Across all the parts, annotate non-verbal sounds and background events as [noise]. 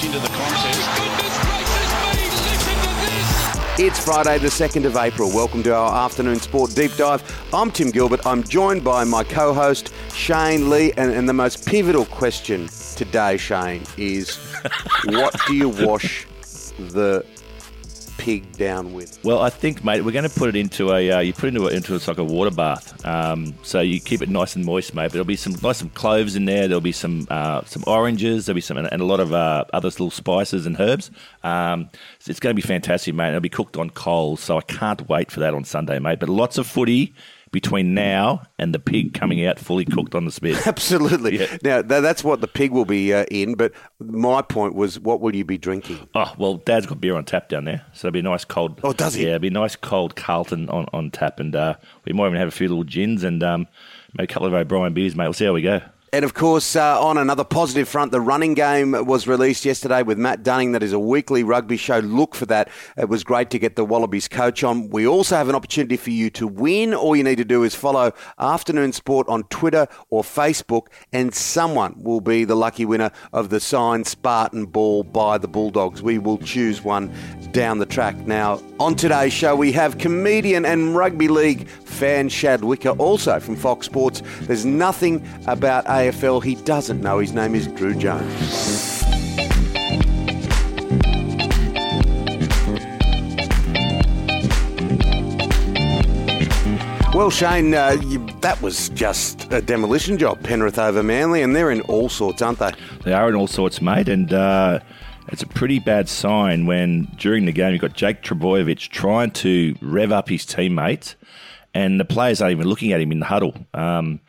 gets into the contest. Goodness me, listen to this! It's Friday, the 2nd of April. Welcome to our afternoon sport deep dive. I'm Tim Gilbert. I'm joined by my co host, Shane Lee. And, and the most pivotal question today, Shane, is [laughs] what do you wash the pig down with? Well, I think, mate, we're going to put it into a. Uh, you put it into a, into it's like a water bath. Um, so you keep it nice and moist, mate. But there'll be some nice some cloves in there. There'll be some uh, some oranges. There'll be some and a lot of uh, other little spices and herbs. Um, so it's going to be fantastic, mate. It'll be cooked on coals. So I can't wait for that on Sunday, mate. But lots of footy between now and the pig coming out fully cooked on the spit. [laughs] Absolutely. Yeah. Now, tha- that's what the pig will be uh, in. But my point was, what will you be drinking? Oh well, Dad's got beer on tap down there, so it'll be a nice cold. Oh, does he? Yeah, it'll be a nice cold Carlton on, on tap, and uh, we might even have a few little gins and um, maybe a couple of O'Brien beers, mate. We'll see how we go. And of course, uh, on another positive front, the running game was released yesterday with Matt Dunning. That is a weekly rugby show. Look for that. It was great to get the Wallabies coach on. We also have an opportunity for you to win. All you need to do is follow Afternoon Sport on Twitter or Facebook, and someone will be the lucky winner of the signed Spartan ball by the Bulldogs. We will choose one down the track. Now, on today's show, we have comedian and rugby league fan Shad Wicker, also from Fox Sports. There's nothing about AFL he doesn't know. His name is Drew Jones. Well, Shane, uh, you, that was just a demolition job, Penrith over Manly, and they're in all sorts, aren't they? They are in all sorts, mate, and uh, it's a pretty bad sign when during the game you've got Jake Trbojevic trying to rev up his teammates, and the players aren't even looking at him in the huddle. Um,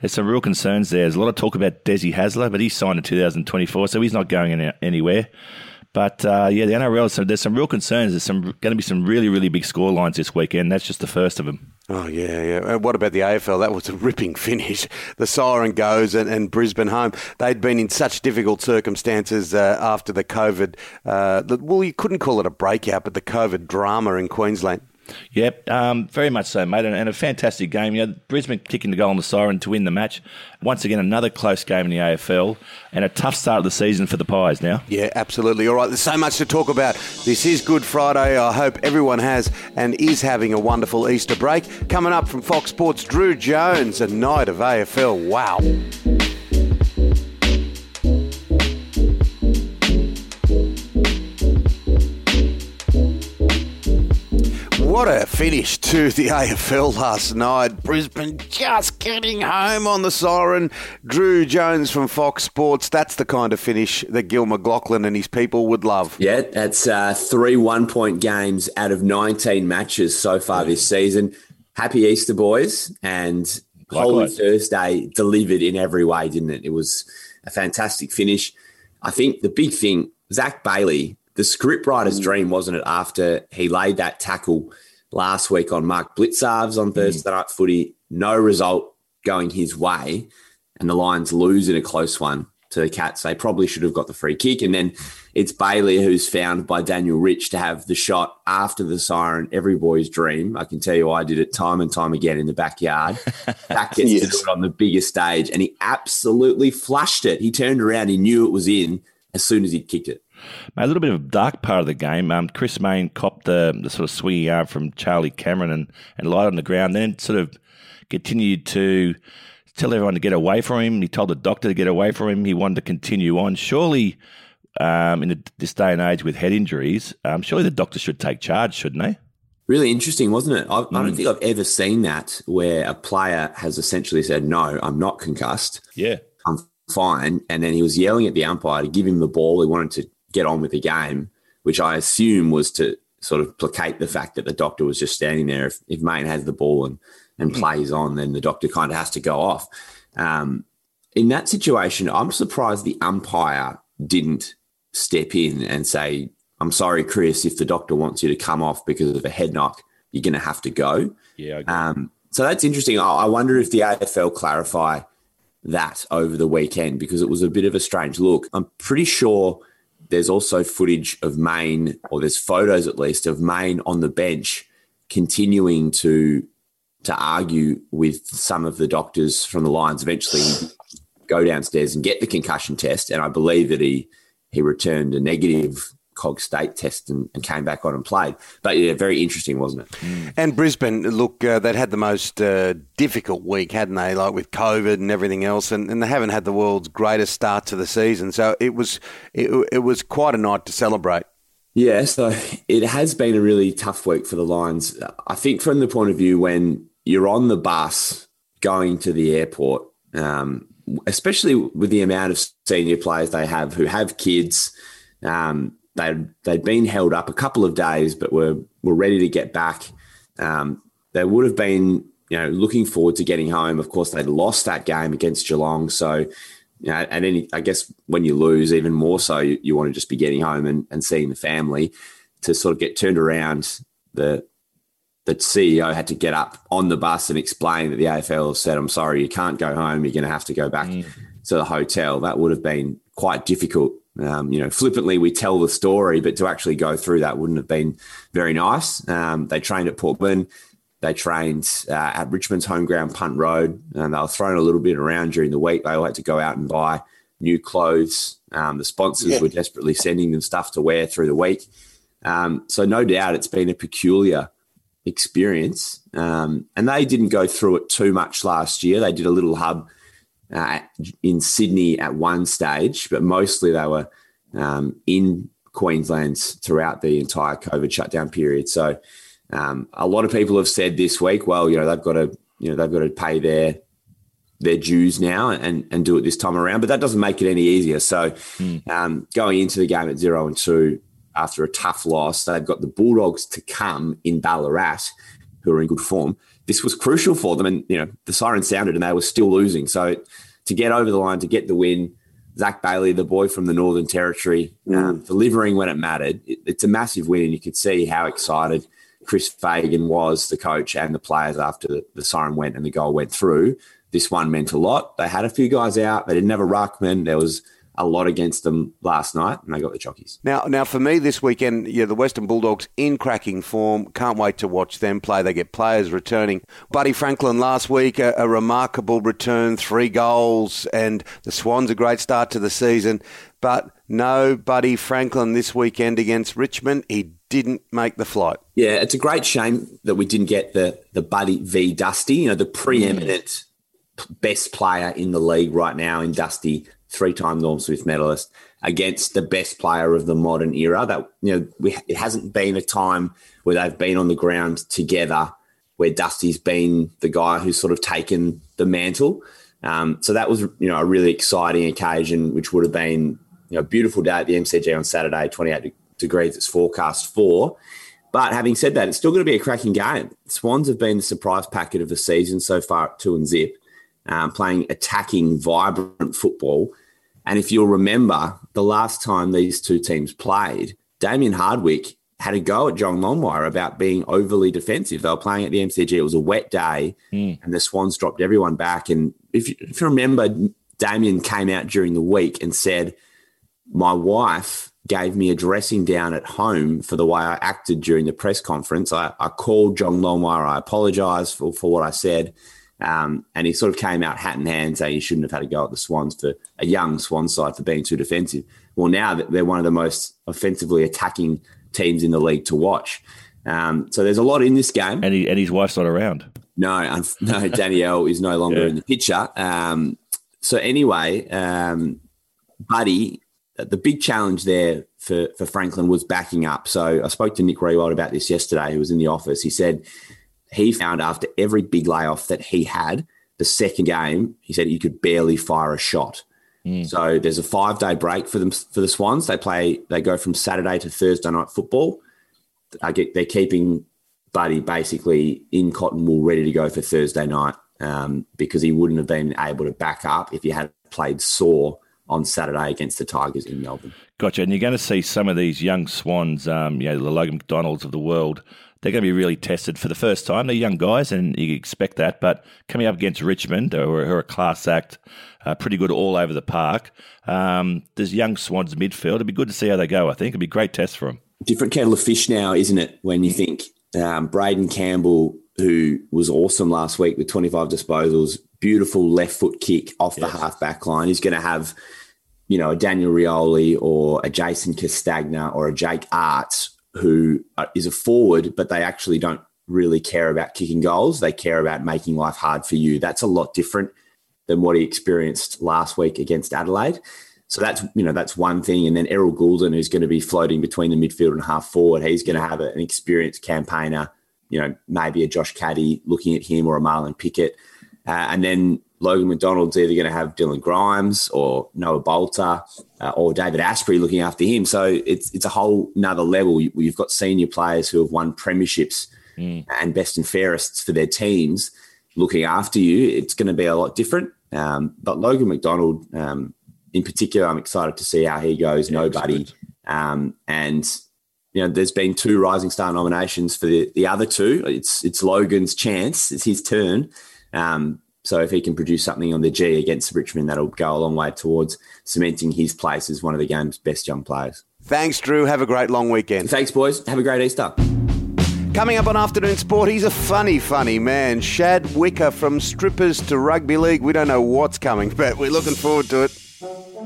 there's some real concerns there. There's a lot of talk about Desi Hasler, but he's signed in 2024, so he's not going any- anywhere. But uh, yeah, the NRL, so there's some real concerns. There's some going to be some really, really big score lines this weekend. That's just the first of them. Oh, yeah, yeah. And what about the AFL? That was a ripping [laughs] finish. The siren goes and, and Brisbane home. They'd been in such difficult circumstances uh, after the COVID. Uh, the, well, you couldn't call it a breakout, but the COVID drama in Queensland. Yep, um, very much so, mate, and, and a fantastic game. You know, Brisbane kicking the goal on the siren to win the match. Once again, another close game in the AFL, and a tough start of the season for the Pies. Now, Yeah, absolutely. All right, there's so much to talk about. This is Good Friday. I hope everyone has and is having a wonderful Easter break. Coming up from Fox Sports, Drew Jones, a night of AFL. Wow. What a finish to the AFL last night. Brisbane just getting home on the siren. Drew Jones from Fox Sports. That's the kind of finish that Gil McLachlan and his people would love. Yeah, that's uh, three one point games out of 19 matches so far this season. Happy Easter, boys. And Holy Likewise. Thursday delivered in every way, didn't it? It was a fantastic finish. I think the big thing, Zach Bailey, the scriptwriter's dream, wasn't it, after he laid that tackle last week on Mark Blicavs on mm. Thursday night footy? No result going his way, and the Lions lose in a close one to the Cats. They probably should have got the free kick. And then it's Bailey who's found by Daniel Rich to have the shot after the siren, every boy's dream. I can tell you I did it time and time again in the backyard. [laughs] That gets to do it on the biggest stage. And he absolutely flushed it. He turned around, he knew it was in as soon as he'd kicked it. Mate, a little bit of a dark part of the game. Um, Chris Mayne copped the, the sort of swinging arm from Charlie Cameron and, and lied on the ground, then sort of continued to tell everyone to get away from him. He told the doctor to get away from him. He wanted to continue on. Surely, um, in this day and age with head injuries, um, surely the doctor should take charge, shouldn't they? Really interesting, wasn't it? I, I don't think I've ever seen that where a player has essentially said, No, I'm not concussed. Yeah. I'm fine. And then he was yelling at the umpire to give him the ball. He wanted to get on with the game, which I assume was to sort of placate the fact that the doctor was just standing there. If, if Mayne has the ball and, and plays on, then the doctor kind of has to go off. Um, in that situation, I'm surprised the umpire didn't step in and say, I'm sorry, Chris, if the doctor wants you to come off because of a head knock, you're going to have to go. Yeah. Um, so that's interesting. I, I wonder if the AFL clarify that over the weekend because it was a bit of a strange look. I'm pretty sure there's also footage of Mayne, or there's photos at least of Mayne on the bench continuing to to argue with some of the doctors from the Lions. Eventually, go downstairs and get the concussion test, and I believe that he he returned a negative cog state test and, and, came back on and played. But yeah, very interesting, wasn't it? Mm. And Brisbane, look, uh, they'd had the most uh, difficult week, hadn't they? Like with COVID and everything else, and, and, they haven't had the world's greatest start to the season. So it was it, it was quite a night to celebrate. Yeah, so [laughs] it has been a really tough week for the Lions. I think from the point of view when you're on the bus going to the airport, um, especially with the amount of senior players they have who have kids, um, they'd they'd been held up a couple of days, but were were ready to get back. Um, they would have been, you know, looking forward to getting home. Of course, they'd lost that game against Geelong, so you know, and any, I guess when you lose, even more so, you, you want to just be getting home and, and seeing the family. To sort of get turned around, the the CEO had to get up on the bus and explain that the AFL said, "I'm sorry, you can't go home. You're going to have to go back mm. to the hotel." That would have been quite difficult um, you know, flippantly we tell the story, but to actually go through that wouldn't have been very nice. Um, they trained at Portman. They trained uh, at Richmond's home ground, Punt Road, and they were thrown a little bit around during the week. They all had to go out and buy new clothes. Um, the sponsors yeah. were desperately sending them stuff to wear through the week. Um, so no doubt it's been a peculiar experience. Um, and they didn't go through it too much last year. They did a little hub uh, in Sydney at one stage, but mostly they were um, in Queensland throughout the entire COVID shutdown period. So um, a lot of people have said this week, well, you know, they've got to, you know, they've got to pay their their dues now and and do it this time around. But that doesn't make it any easier. So mm. um, going into the game at zero and two after a tough loss, they've got the Bulldogs to come in Ballarat, who are in good form this was crucial for them. And, you know, the siren sounded and they were still losing. So to get over the line, to get the win, Zach Bailey, the boy from the Northern Territory, um, delivering when it mattered, it, it's a massive win. And you could see how excited Chris Fagan was, the coach, and the players after the, the siren went and the goal went through. This one meant a lot. They had a few guys out. They didn't have a ruckman. There was a lot against them last night, and they got the chockies. Now, now for me this weekend, yeah, the Western Bulldogs in cracking form. Can't wait to watch them play. They get players returning. Buddy Franklin last week, a, a remarkable return, three goals, and the Swans a great start to the season. But no, Buddy Franklin this weekend against Richmond, he didn't make the flight. Yeah, it's a great shame that we didn't get the the Buddy v Dusty. You know, the preeminent. Mm best player in the league right now in Dusty three time Norm Smith medalist, against the best player of the modern era. That you know, we, it hasn't been a time where they've been on the ground together, where Dusty's been the guy who's sort of taken the mantle. Um, so that was you know a really exciting occasion, which would have been you know a beautiful day at the MCG on Saturday, 28 degrees. It's forecast for. But having said that, it's still going to be a cracking game. Swans have been the surprise packet of the season so far at two and zip um, playing attacking, vibrant football. And if you'll remember, the last time these two teams played, Damien Hardwick had a go at John Longmire about being overly defensive. They were playing at the MCG. It was a wet day, mm. and the Swans dropped everyone back. And if you, if you remember, Damien came out during the week and said, My wife gave me a dressing down at home for the way I acted during the press conference. I, I called John Longmire. I apologized for, for what I said. Um, and he sort of came out hat in hand saying he shouldn't have had a go at the Swans for a young Swan side for being too defensive. Well, now they're one of the most offensively attacking teams in the league to watch. Um, so there's a lot in this game. And, he, and his wife's not around. No, no, [laughs] Danielle is no longer yeah. in the picture. Um, so anyway, um, Buddy, the big challenge there for, for Franklin was backing up. So I spoke to Nick Riewoldt about this yesterday, who was in the office. He said he found after every big layoff that he had, the second game, he said he could barely fire a shot. Mm. So there's a five day break for them for the Swans. They play. They go from Saturday to Thursday night football. I get they're keeping Buddy basically in cotton wool, ready to go for Thursday night um, because he wouldn't have been able to back up if he had played sore on Saturday against the Tigers in Melbourne. Gotcha. And you're going to see some of these young Swans, um, you know, the Logan McDonalds of the world they're going to be really tested for the first time. They're young guys, and you expect that. But coming up against Richmond, who are, a class act, uh, pretty good all over the park. Um, there's young Swans midfield. It'd be good to see how they go. I think it'd be a great test for them. Different kettle of fish now, isn't it? When you think um, Braeden Campbell, who was awesome last week with 25 disposals, beautiful left foot kick off yes. the half back line, is going to have you know, a Daniel Rioli or a Jason Castagna or a Jake Aarts who is a forward, but they actually don't really care about kicking goals. They care about making life hard for you. That's a lot different than what he experienced last week against Adelaide. So that's you know that's one thing, and then Errol Gulden, who's going to be floating between the midfield and half forward, he's going to have an experienced campaigner. You know, maybe a Josh Caddy looking at him or a Marlon Pickett, uh, and then Logan McDonald's either going to have Dylan Grimes or Noah Balta uh, or David Astbury looking after him. So it's it's a whole another level. You've got senior players who have won premierships mm. and best and fairest for their teams looking after you. It's going to be a lot different. Um, but Logan McDonald, um, in particular, I'm excited to see how he goes. Yeah, Nobody, um, and you know, there's been two Rising Star nominations for the, the other two. It's it's Logan's chance. It's his turn. Um, so if he can produce something on the G against Richmond, that'll go a long way towards cementing his place as one of the game's best young players. Thanks, Drew. Have a great long weekend. Thanks, boys. Have a great Easter. Coming up on Afternoon Sport, he's a funny, funny man. Shad Wicker from strippers to rugby league. We don't know what's coming, but we're looking forward to it.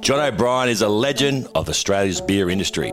John O'Brien is a legend of Australia's beer industry.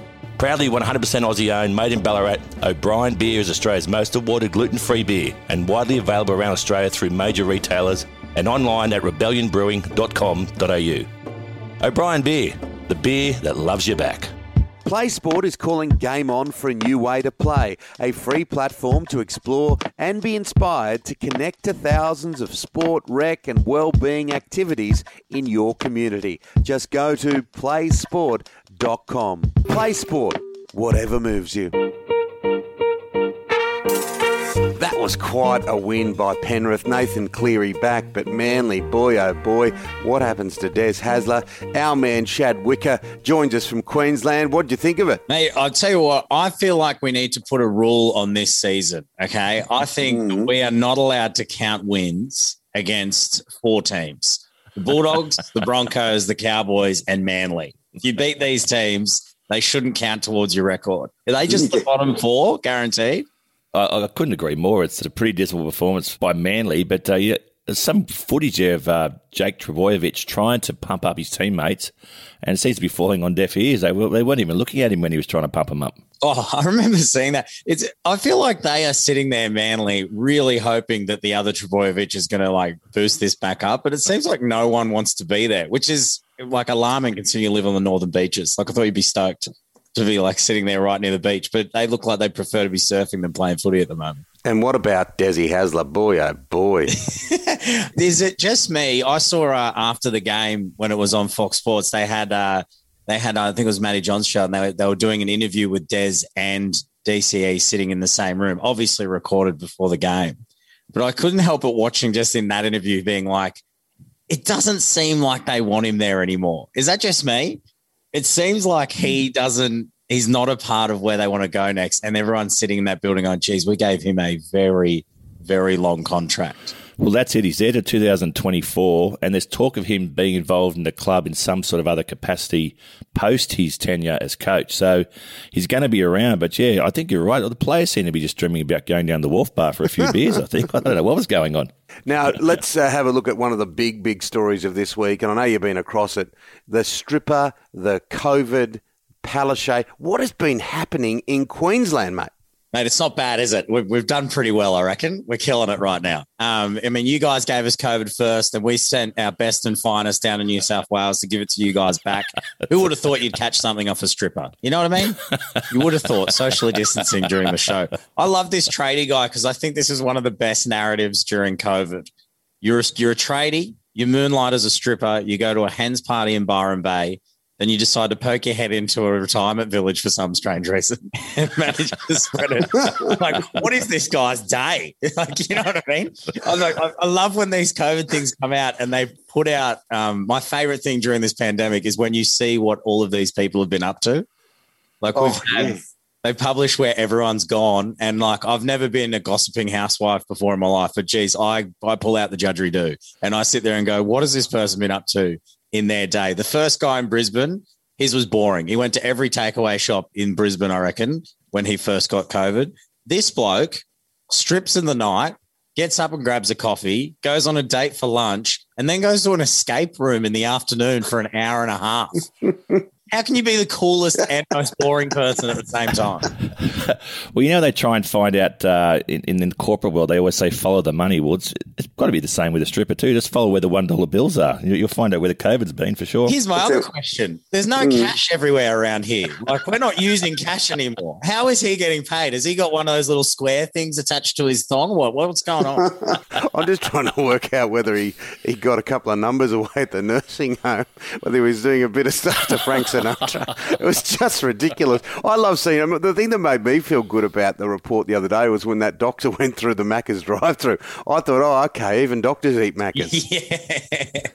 Proudly 100% Aussie owned, made in Ballarat, O'Brien Beer is Australia's most awarded gluten free beer and widely available around Australia through major retailers and online at rebellionbrewing.com.au. O'Brien Beer, the beer that loves you back. Play Sport is calling Game On for a new way to play, a free platform to explore and be inspired to connect to thousands of sport, rec, and well-being activities in your community. Just go to playsport.com PlaySport.com. Play Sport, whatever moves you. That was quite a win by Penrith. Nathan Cleary back, but Manly, boy oh boy, what happens to Des Hasler? Our man Shad Wicker joins us from Queensland. What do you think of it? Mate, I'll tell you what, I feel like we need to put a rule on this season, okay? I think mm-hmm. we are not allowed to count wins against four teams the Bulldogs, the Broncos, the Cowboys, and Manly. If you beat these teams, they shouldn't count towards your record. Are they just the bottom four, guaranteed? I, I couldn't agree more. It's a pretty dismal performance by Manly, but uh, yeah, there's some footage of uh, Jake Trbojevic trying to pump up his teammates, and it seems to be falling on deaf ears. They, they weren't even looking at him when he was trying to pump him up. Oh, [laughs] I remember seeing that. It's. I feel like they are sitting there, Manly, really hoping that the other Trbojevic is going to like boost this back up, but it seems like no one wants to be there, which is like alarming considering you live on the northern beaches. Like I thought you'd be stoked to be like sitting there right near the beach, but they look like they prefer to be surfing than playing footy at the moment. And what about Desi Hasler? Boy, oh boy. [laughs] Is it just me? I saw uh, after the game when it was on Fox Sports, they had, uh, they had, uh, I think it was Matty Johns show, and they were, they were doing an interview with Des and DCE sitting in the same room, obviously recorded before the game. But I couldn't help but watching just in that interview being like, it doesn't seem like they want him there anymore. Is that just me? It seems like he hmm. doesn't he's not a part of where they want to go next. And everyone's sitting in that building on, geez, we gave him a very, very long contract. Well, that's it. He's there to 2024, and there's talk of him being involved in the club in some sort of other capacity post his tenure as coach. So he's going to be around. But yeah, I think you're right. The players seem to be just dreaming about going down the wharf bar for a few beers. I think [laughs] I don't know what was going on. Now let's uh, have a look at one of the big, big stories of this week, and I know you've been across it: the stripper, the COVID Palaszczuk. What has been happening in Queensland, mate? Mate, it's not bad, is it? We've, we've done pretty well, I reckon. We're killing it right now. Um, I mean, you guys gave us COVID first, and we sent our best and finest down to New South Wales to give it to you guys back. [laughs] Who would have thought you'd catch something off a stripper? You know what I mean? You would have thought socially distancing during the show. I love this tradie guy because I think this is one of the best narratives during COVID. You're a, you're a tradie, you moonlight as a stripper, you go to a hens party in Byron Bay then you decide to poke your head into a retirement village for some strange reason [laughs] and manage to spread it. like, what is this guy's day? [laughs] like, you know what I mean? I'm like, I love when these COVID things come out and they put out. Um, my favorite thing during this pandemic is when you see what all of these people have been up to. Like, we've oh, had they publish where everyone's gone. And like, I've never been a gossiping housewife before in my life, but geez, I, I pull out the judgery do and I sit there and go, what has this person been up to in their day? The first guy in Brisbane, his was boring. He went to every takeaway shop in Brisbane, I reckon, when he first got COVID. This bloke strips in the night, gets up and grabs a coffee, goes on a date for lunch, and then goes to an escape room in the afternoon for an hour and a half. [laughs] How can you be the coolest [laughs] and most boring person at the same time? [laughs] well, you know, they try and find out uh, in, in, the corporate world, they always say follow the money. Well, it's, it's got to be the same with a stripper, too. Just follow where the $1 bills are. You'll find out where the COVID's been for sure. Here's my That's other it. question There's no mm. cash everywhere around here. Like, we're not using cash anymore. How is he getting paid? Has he got one of those little square things attached to his thong? What, what's going on? [laughs] I'm just trying to work out whether he, he got a couple of numbers away at the nursing home, whether he was doing a bit of stuff to Frank [laughs] Sinatra it was just ridiculous. I love seeing them. The thing that made me feel good about the report the other day was when that doctor [laughs] went through the Macca's drive-through. I thought, oh, okay, even doctors eat Macca's. [laughs] Yeah,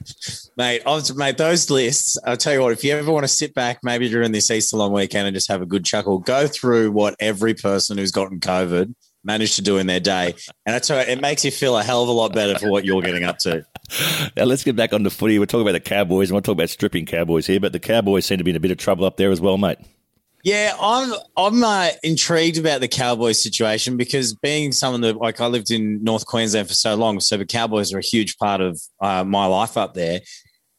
mate. Was, mate, those lists. I'll tell you what. If you ever want to sit back, maybe during this Easter long weekend, and just have a good chuckle, go through what every person who's gotten COVID managed to do in their day. And I tell you, it makes you feel a hell of a lot better for what you're getting up to. Now let's get back on the footy. We're talking about the Cowboys, and we're talking about stripping Cowboys here, but the Cowboys seem to be in a bit of trouble up there as well, mate. Yeah, I'm I'm uh, intrigued about the Cowboys situation because being someone that like I lived in North Queensland for so long, so the Cowboys are a huge part of uh, my life up there.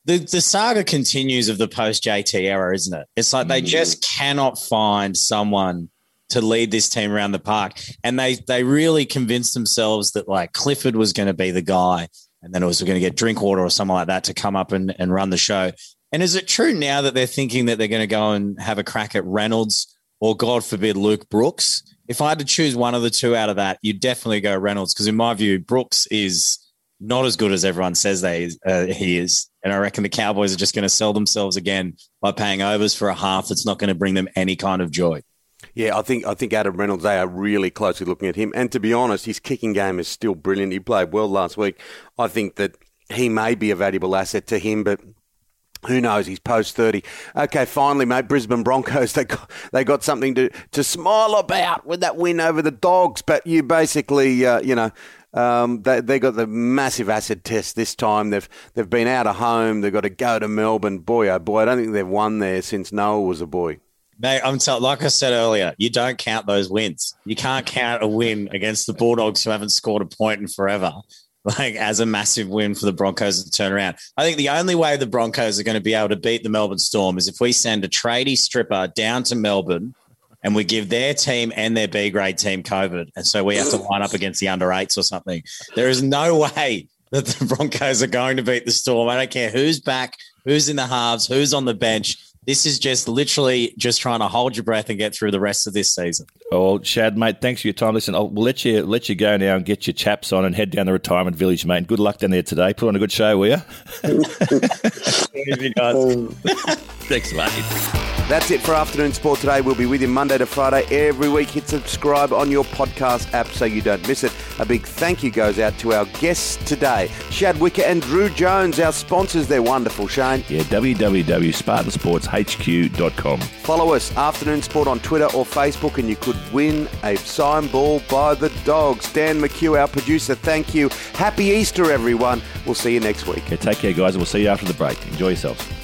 The the saga continues of the post JT era, isn't it? It's like they mm. just cannot find someone to lead this team around the park. And they they really convinced themselves that like Clifford was going to be the guy, and then it was going to get Drinkwater or someone like that to come up and, and run the show. And is it true now that they're thinking that they're going to go and have a crack at Reynolds or God forbid Luke Brooks? If I had to choose one of the two out of that, you'd definitely go Reynolds because in my view, Brooks is not as good as everyone says they uh, he is. And I reckon the Cowboys are just going to sell themselves again by paying overs for a half that's not going to bring them any kind of joy. Yeah, I think I think Adam Reynolds. They are really closely looking at him, and to be honest, his kicking game is still brilliant. He played well last week. I think that he may be a valuable asset to him, but who knows? He's post thirty. Okay, finally, mate. Brisbane Broncos. [laughs] They got they got something to to smile about with that win over the Dogs. But you basically, uh, you know. Um, they they got the massive acid test this time. They've they've been out of home. They've got to go to Melbourne. Boy, oh boy, I don't think they've won there since Noah was a boy. Mate, I'm like I said earlier, you don't count those wins. You can't count a win against the Bulldogs who haven't scored a point in forever, [laughs] like as a massive win for the Broncos to turn around. I think the only way the Broncos are going to be able to beat the Melbourne Storm is if we send a tradie stripper down to Melbourne and we give their team and their B grade team COVID. And so we have to line up against the under eights or something. There is no way that the [laughs] Broncos are going to beat the Storm. I don't care who's back, who's in the halves, who's on the bench. This is just literally just trying to hold your breath and get through the rest of this season. Oh, Shad, mate, thanks for your time. Listen, I'll, we'll let you let you go now and get your chaps on and head down the retirement village, mate. Good luck down there today. Put on a good show, will you? [laughs] Thanks, mate. That's it for Afternoon Sport today. We'll be with you Monday to Friday every week. Hit subscribe on your podcast app so you don't miss it. A big thank you goes out to our guests today, Shad Wicker and Drew Jones, our sponsors. They're wonderful, Shane. Yeah, www.spartansportshq.com. Follow us, Afternoon Sport, on Twitter or Facebook, and you could win a sign ball by the dogs. Dan McHugh, our producer, thank you. Happy Easter, everyone. We'll see you next week. Take care, guys. And we'll see you after the break. Enjoy yourselves.